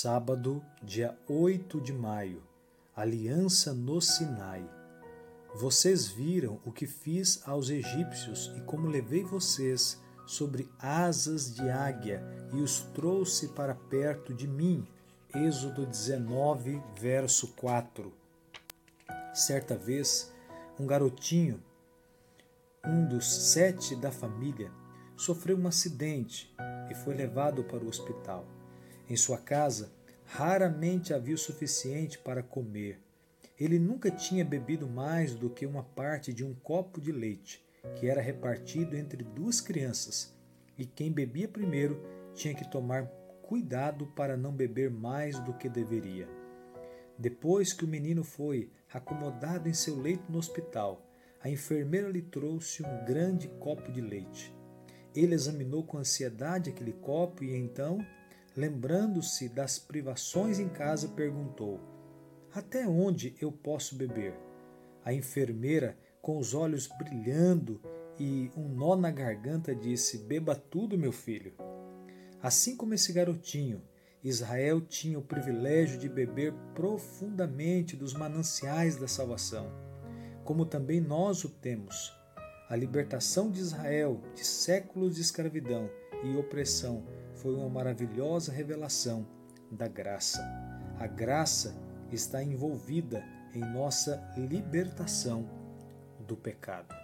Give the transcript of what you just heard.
Sábado, dia 8 de maio, Aliança no Sinai. Vocês viram o que fiz aos egípcios e como levei vocês sobre asas de águia e os trouxe para perto de mim. Êxodo 19, verso 4. Certa vez, um garotinho, um dos sete da família, sofreu um acidente e foi levado para o hospital. Em sua casa, raramente havia o suficiente para comer. Ele nunca tinha bebido mais do que uma parte de um copo de leite, que era repartido entre duas crianças, e quem bebia primeiro tinha que tomar cuidado para não beber mais do que deveria. Depois que o menino foi acomodado em seu leito no hospital, a enfermeira lhe trouxe um grande copo de leite. Ele examinou com ansiedade aquele copo e então Lembrando-se das privações em casa, perguntou: Até onde eu posso beber? A enfermeira, com os olhos brilhando e um nó na garganta, disse: Beba tudo, meu filho. Assim como esse garotinho, Israel tinha o privilégio de beber profundamente dos mananciais da salvação, como também nós o temos. A libertação de Israel de séculos de escravidão e opressão foi uma maravilhosa revelação da graça. A graça está envolvida em nossa libertação do pecado.